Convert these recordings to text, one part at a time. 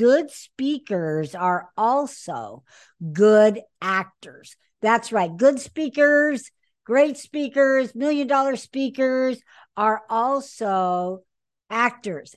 good speakers are also good actors. That's right. Good speakers, great speakers, million dollar speakers are also actors.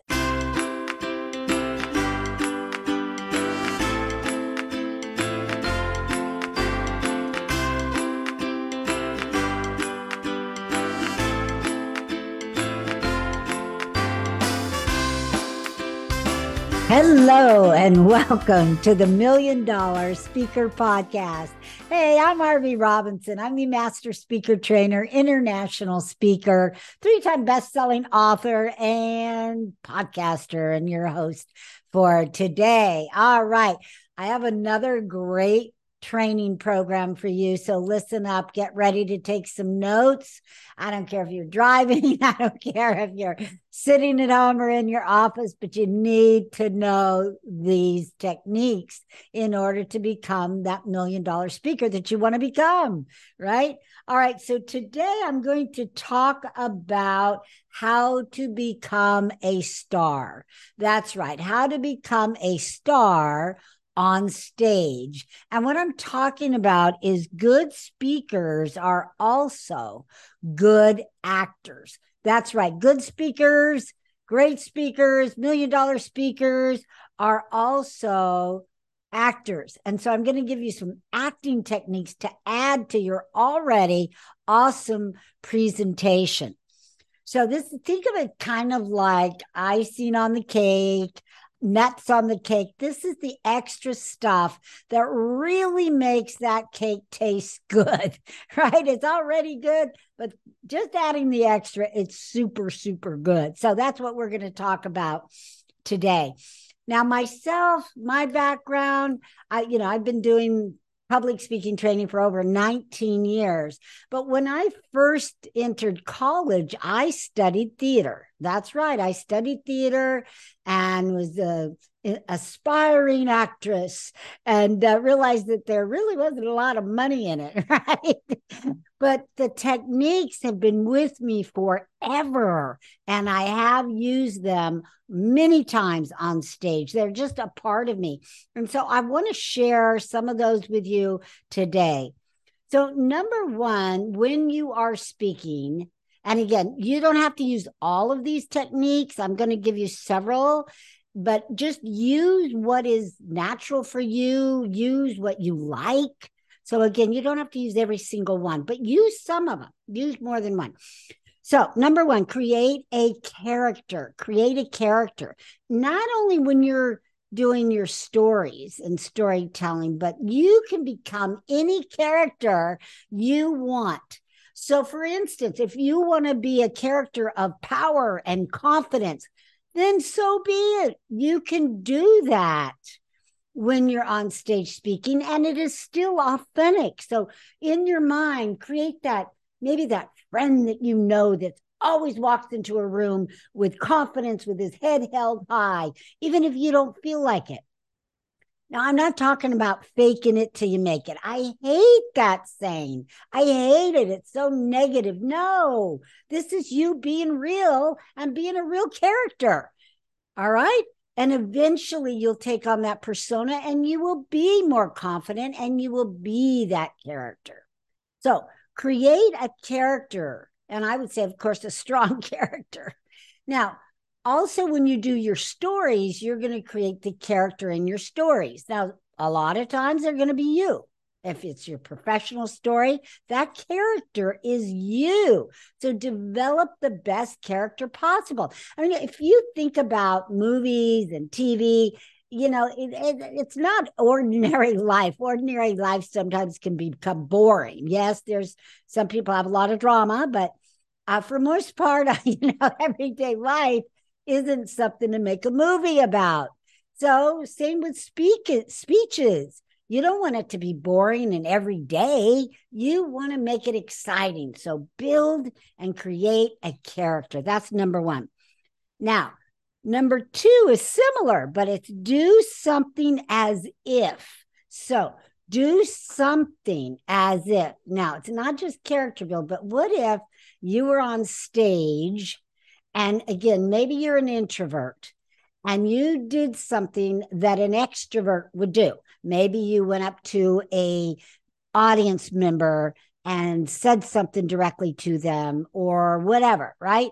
Hello and welcome to the Million Dollar Speaker Podcast. Hey, I'm Arvee Robinson. I'm the Master Speaker Trainer, international speaker, three time best selling author, and podcaster, and your host for today. All right. I have another great training program for you. So listen up, get ready to take some notes. I don't care if you're driving, I don't care if you're sitting at home or in your office, but you need to know these techniques in order to become that million dollar speaker that you want to become, right? All right. So today I'm going to talk about how to become a star. That's right. How to become a star on stage. And what I'm talking about is good speakers are also good actors. That's right. Good speakers, great speakers, million dollar speakers are also actors. And so I'm going to give you some acting techniques to add to your already awesome presentation. So this think of it kind of like icing on the cake nuts on the cake. This is the extra stuff that really makes that cake taste good, right? It's already good, but just adding the extra, it's super, super good. So that's what we're going to talk about today. Now, myself, my background, I, you know, I've been doing public speaking training for over 19 years. But when I first entered college, I studied theater. That's right. I studied theater and was a aspiring actress and uh, realized that there really wasn't a lot of money in it, right? but the techniques have been with me forever and I have used them many times on stage. They're just a part of me. And so I want to share some of those with you today. So, number one, when you are speaking, and again, you don't have to use all of these techniques. I'm going to give you several but just use what is natural for you, use what you like. So again, you don't have to use every single one, but use some of them, use more than one. So, number one, create a character, create a character, not only when you're doing your stories and storytelling, but you can become any character you want. So, for instance, if you want to be a character of power and confidence, then so be it. You can do that when you're on stage speaking and it is still authentic. So in your mind, create that maybe that friend that you know that always walks into a room with confidence, with his head held high, even if you don't feel like it. Now, I'm not talking about faking it till you make it. I hate that saying. I hate it. It's so negative. No, this is you being real and being a real character. All right. And eventually you'll take on that persona and you will be more confident and you will be that character. So create a character. And I would say, of course, a strong character. Now, also, when you do your stories, you're going to create the character in your stories. Now, a lot of times they're going to be you. If it's your professional story, that character is you. So develop the best character possible. I mean, if you think about movies and TV, you know, it, it, it's not ordinary life. Ordinary life sometimes can become boring. Yes, there's some people have a lot of drama, but uh, for most part, you know, everyday life isn't something to make a movie about. So same with speak speeches. You don't want it to be boring and every day. You want to make it exciting. So build and create a character. That's number one. Now, number two is similar, but it's do something as if. So do something as if. Now, it's not just character build, but what if you were on stage and again, maybe you're an introvert and you did something that an extrovert would do. Maybe you went up to a audience member and said something directly to them or whatever, right?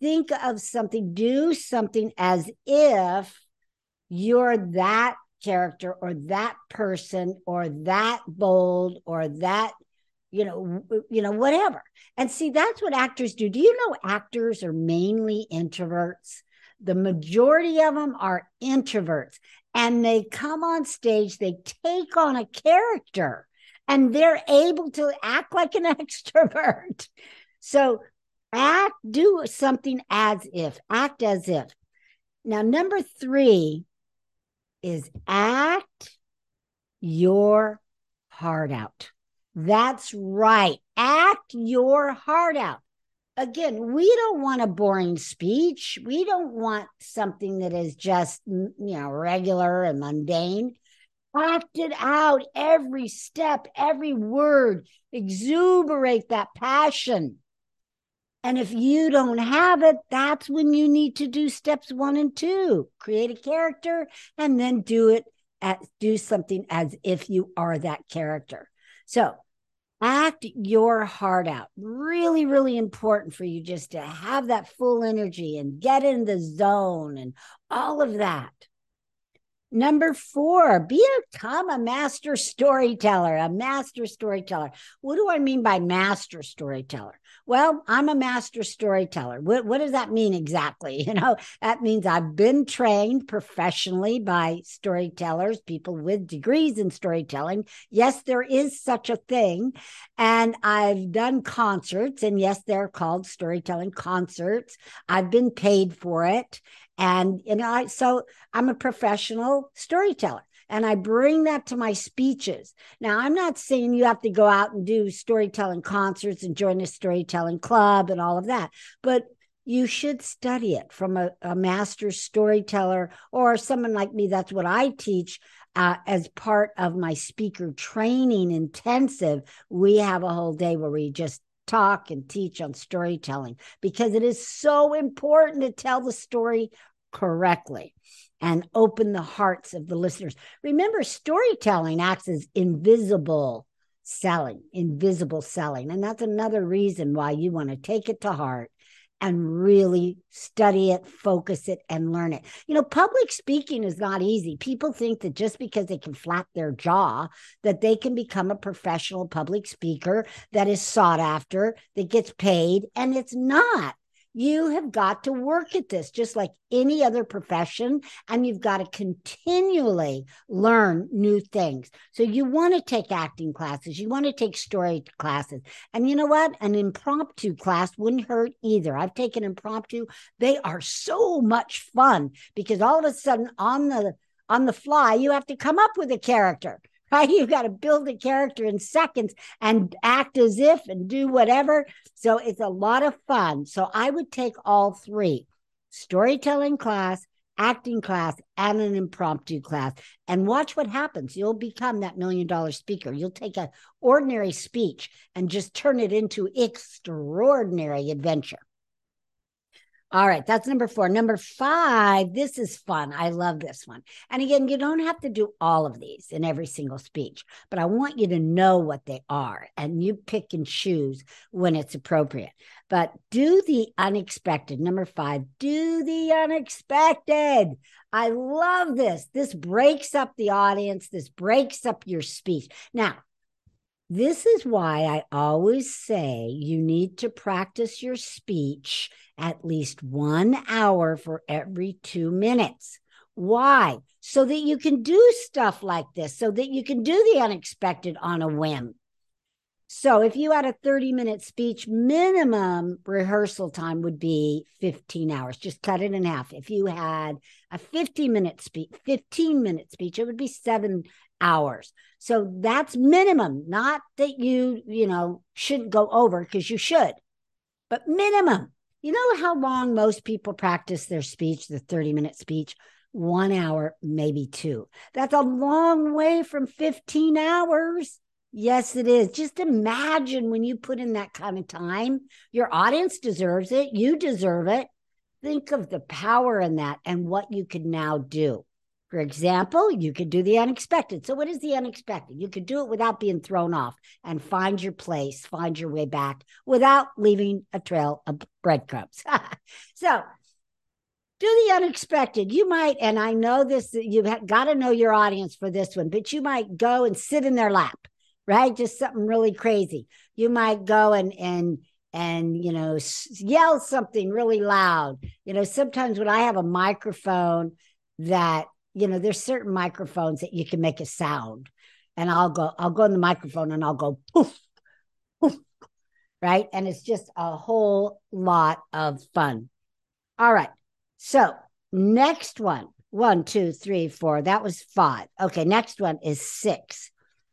Think of something, do something as if you're that character or that person or that bold or that you know you know whatever. And see that's what actors do. Do you know actors are mainly introverts? The majority of them are introverts and they come on stage they take on a character and they're able to act like an extrovert. So act do something as if act as if. Now number 3 is act your heart out. That's right. Act your heart out. Again, we don't want a boring speech. We don't want something that is just, you know, regular and mundane. Act it out every step, every word. Exuberate that passion. And if you don't have it, that's when you need to do steps one and two create a character and then do it at do something as if you are that character. So act your heart out. Really, really important for you just to have that full energy and get in the zone and all of that. Number four, become a master storyteller, a master storyteller. What do I mean by master storyteller? Well, I'm a master storyteller. What, what does that mean exactly? You know, that means I've been trained professionally by storytellers, people with degrees in storytelling. Yes, there is such a thing. And I've done concerts, and yes, they're called storytelling concerts. I've been paid for it. And, you know, I, so I'm a professional storyteller and I bring that to my speeches. Now, I'm not saying you have to go out and do storytelling concerts and join a storytelling club and all of that, but you should study it from a, a master storyteller or someone like me. That's what I teach. Uh, as part of my speaker training intensive, we have a whole day where we just talk and teach on storytelling because it is so important to tell the story correctly and open the hearts of the listeners. Remember, storytelling acts as invisible selling, invisible selling. And that's another reason why you want to take it to heart and really study it, focus it, and learn it. You know, public speaking is not easy. People think that just because they can flap their jaw, that they can become a professional public speaker that is sought after, that gets paid, and it's not. You have got to work at this just like any other profession, and you've got to continually learn new things. So, you want to take acting classes, you want to take story classes. And you know what? An impromptu class wouldn't hurt either. I've taken impromptu, they are so much fun because all of a sudden on the on the fly, you have to come up with a character right? You've got to build a character in seconds and act as if and do whatever. So it's a lot of fun. So I would take all three storytelling class, acting class, and an impromptu class and watch what happens. You'll become that million dollar speaker. You'll take an ordinary speech and just turn it into extraordinary adventure. All right, that's number four. Number five, this is fun. I love this one. And again, you don't have to do all of these in every single speech, but I want you to know what they are and you pick and choose when it's appropriate. But do the unexpected. Number five, do the unexpected. I love this. This breaks up the audience, this breaks up your speech. Now, this is why I always say you need to practice your speech at least one hour for every two minutes. Why? So that you can do stuff like this, so that you can do the unexpected on a whim. So if you had a 30 minute speech, minimum rehearsal time would be 15 hours. Just cut it in half. If you had a 50 minute speech, 15 minute speech, it would be seven hours. So that's minimum, not that you, you know, shouldn't go over because you should, but minimum. You know how long most people practice their speech, the 30 minute speech? One hour, maybe two. That's a long way from 15 hours. Yes, it is. Just imagine when you put in that kind of time, your audience deserves it. You deserve it. think of the power in that and what you could now do. For example, you could do the unexpected. So, what is the unexpected? You could do it without being thrown off and find your place, find your way back without leaving a trail of breadcrumbs. so, do the unexpected. You might, and I know this, you've got to know your audience for this one, but you might go and sit in their lap, right? Just something really crazy. You might go and, and, and you know yell something really loud you know sometimes when i have a microphone that you know there's certain microphones that you can make a sound and i'll go i'll go in the microphone and i'll go poof poof right? And it's just a whole lot of fun. All right. So next one. One two three four. That was five. Okay next one is six.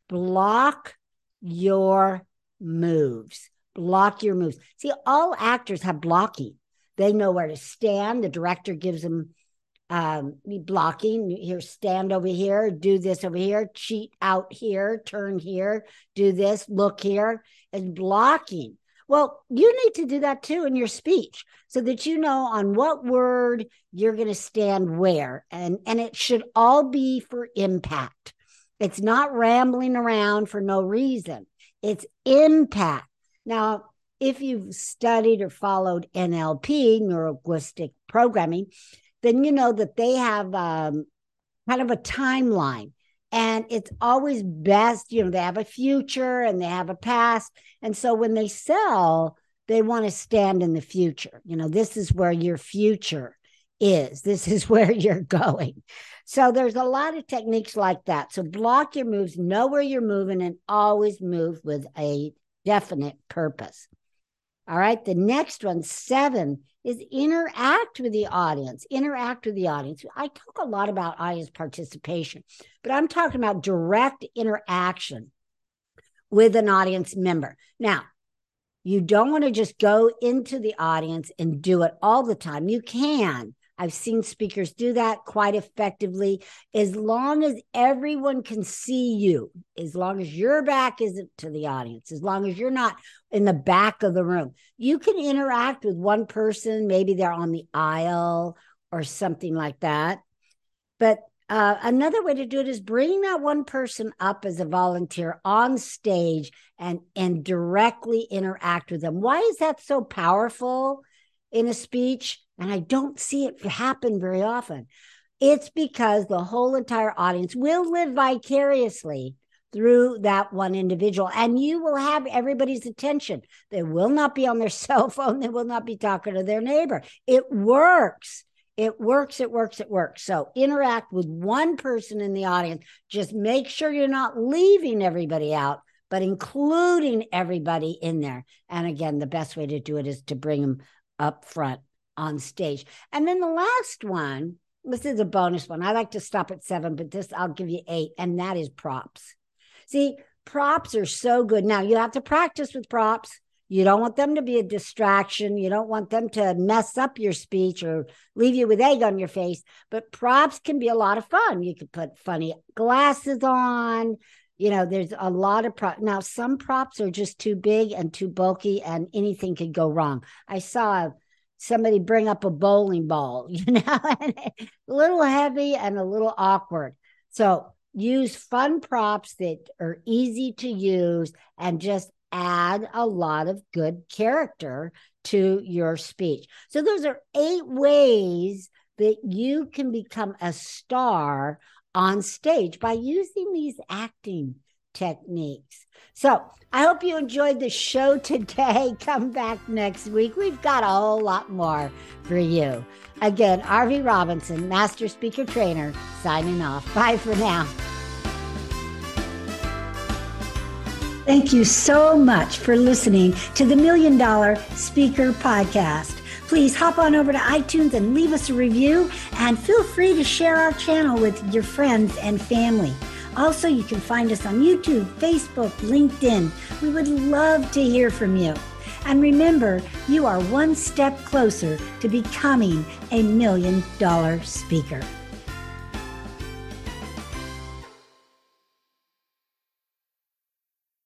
Block your moves. Block your moves. See, all actors have blocking. They know where to stand. The director gives them um, blocking. Here, stand over here, do this over here, cheat out here, turn here, do this, look here, and blocking. Well, you need to do that too in your speech so that you know on what word you're going to stand where. And, and it should all be for impact. It's not rambling around for no reason, it's impact. Now, if you've studied or followed NLP, neurolinguistic programming, then you know that they have um, kind of a timeline. And it's always best, you know, they have a future and they have a past. And so when they sell, they want to stand in the future. You know, this is where your future is, this is where you're going. So there's a lot of techniques like that. So block your moves, know where you're moving, and always move with a definite purpose. All right. The next one, seven, is interact with the audience. Interact with the audience. I talk a lot about audience participation, but I'm talking about direct interaction with an audience member. Now, you don't want to just go into the audience and do it all the time. You can, I've seen speakers do that quite effectively. As long as everyone can see you, as long as your back isn't to the audience, as long as you're not in the back of the room, you can interact with one person. Maybe they're on the aisle or something like that. But uh, another way to do it is bring that one person up as a volunteer on stage and and directly interact with them. Why is that so powerful in a speech? And I don't see it happen very often. It's because the whole entire audience will live vicariously through that one individual and you will have everybody's attention. They will not be on their cell phone. They will not be talking to their neighbor. It works. It works, it works, it works. So interact with one person in the audience. Just make sure you're not leaving everybody out, but including everybody in there. And again, the best way to do it is to bring them up front on stage. And then the last one, this is a bonus one. I like to stop at seven, but this I'll give you eight, and that is props. See, props are so good. Now you have to practice with props. You don't want them to be a distraction. You don't want them to mess up your speech or leave you with egg on your face. But props can be a lot of fun. You could put funny glasses on. You know, there's a lot of props. Now, some props are just too big and too bulky, and anything could go wrong. I saw a somebody bring up a bowling ball, you know, a little heavy and a little awkward. So use fun props that are easy to use and just add a lot of good character to your speech. So those are eight ways that you can become a star on stage by using these acting techniques. So I hope you enjoyed the show today. Come back next week. We've got a whole lot more for you. Again, Arvee Robinson, Master Speaker Trainer, signing off. Bye for now. Thank you so much for listening to the Million Dollar Speaker Podcast. Please hop on over to iTunes and leave us a review, and feel free to share our channel with your friends and family. Also, you can find us on YouTube, Facebook, LinkedIn. We would love to hear from you. And remember, you are one step closer to becoming a million dollar speaker.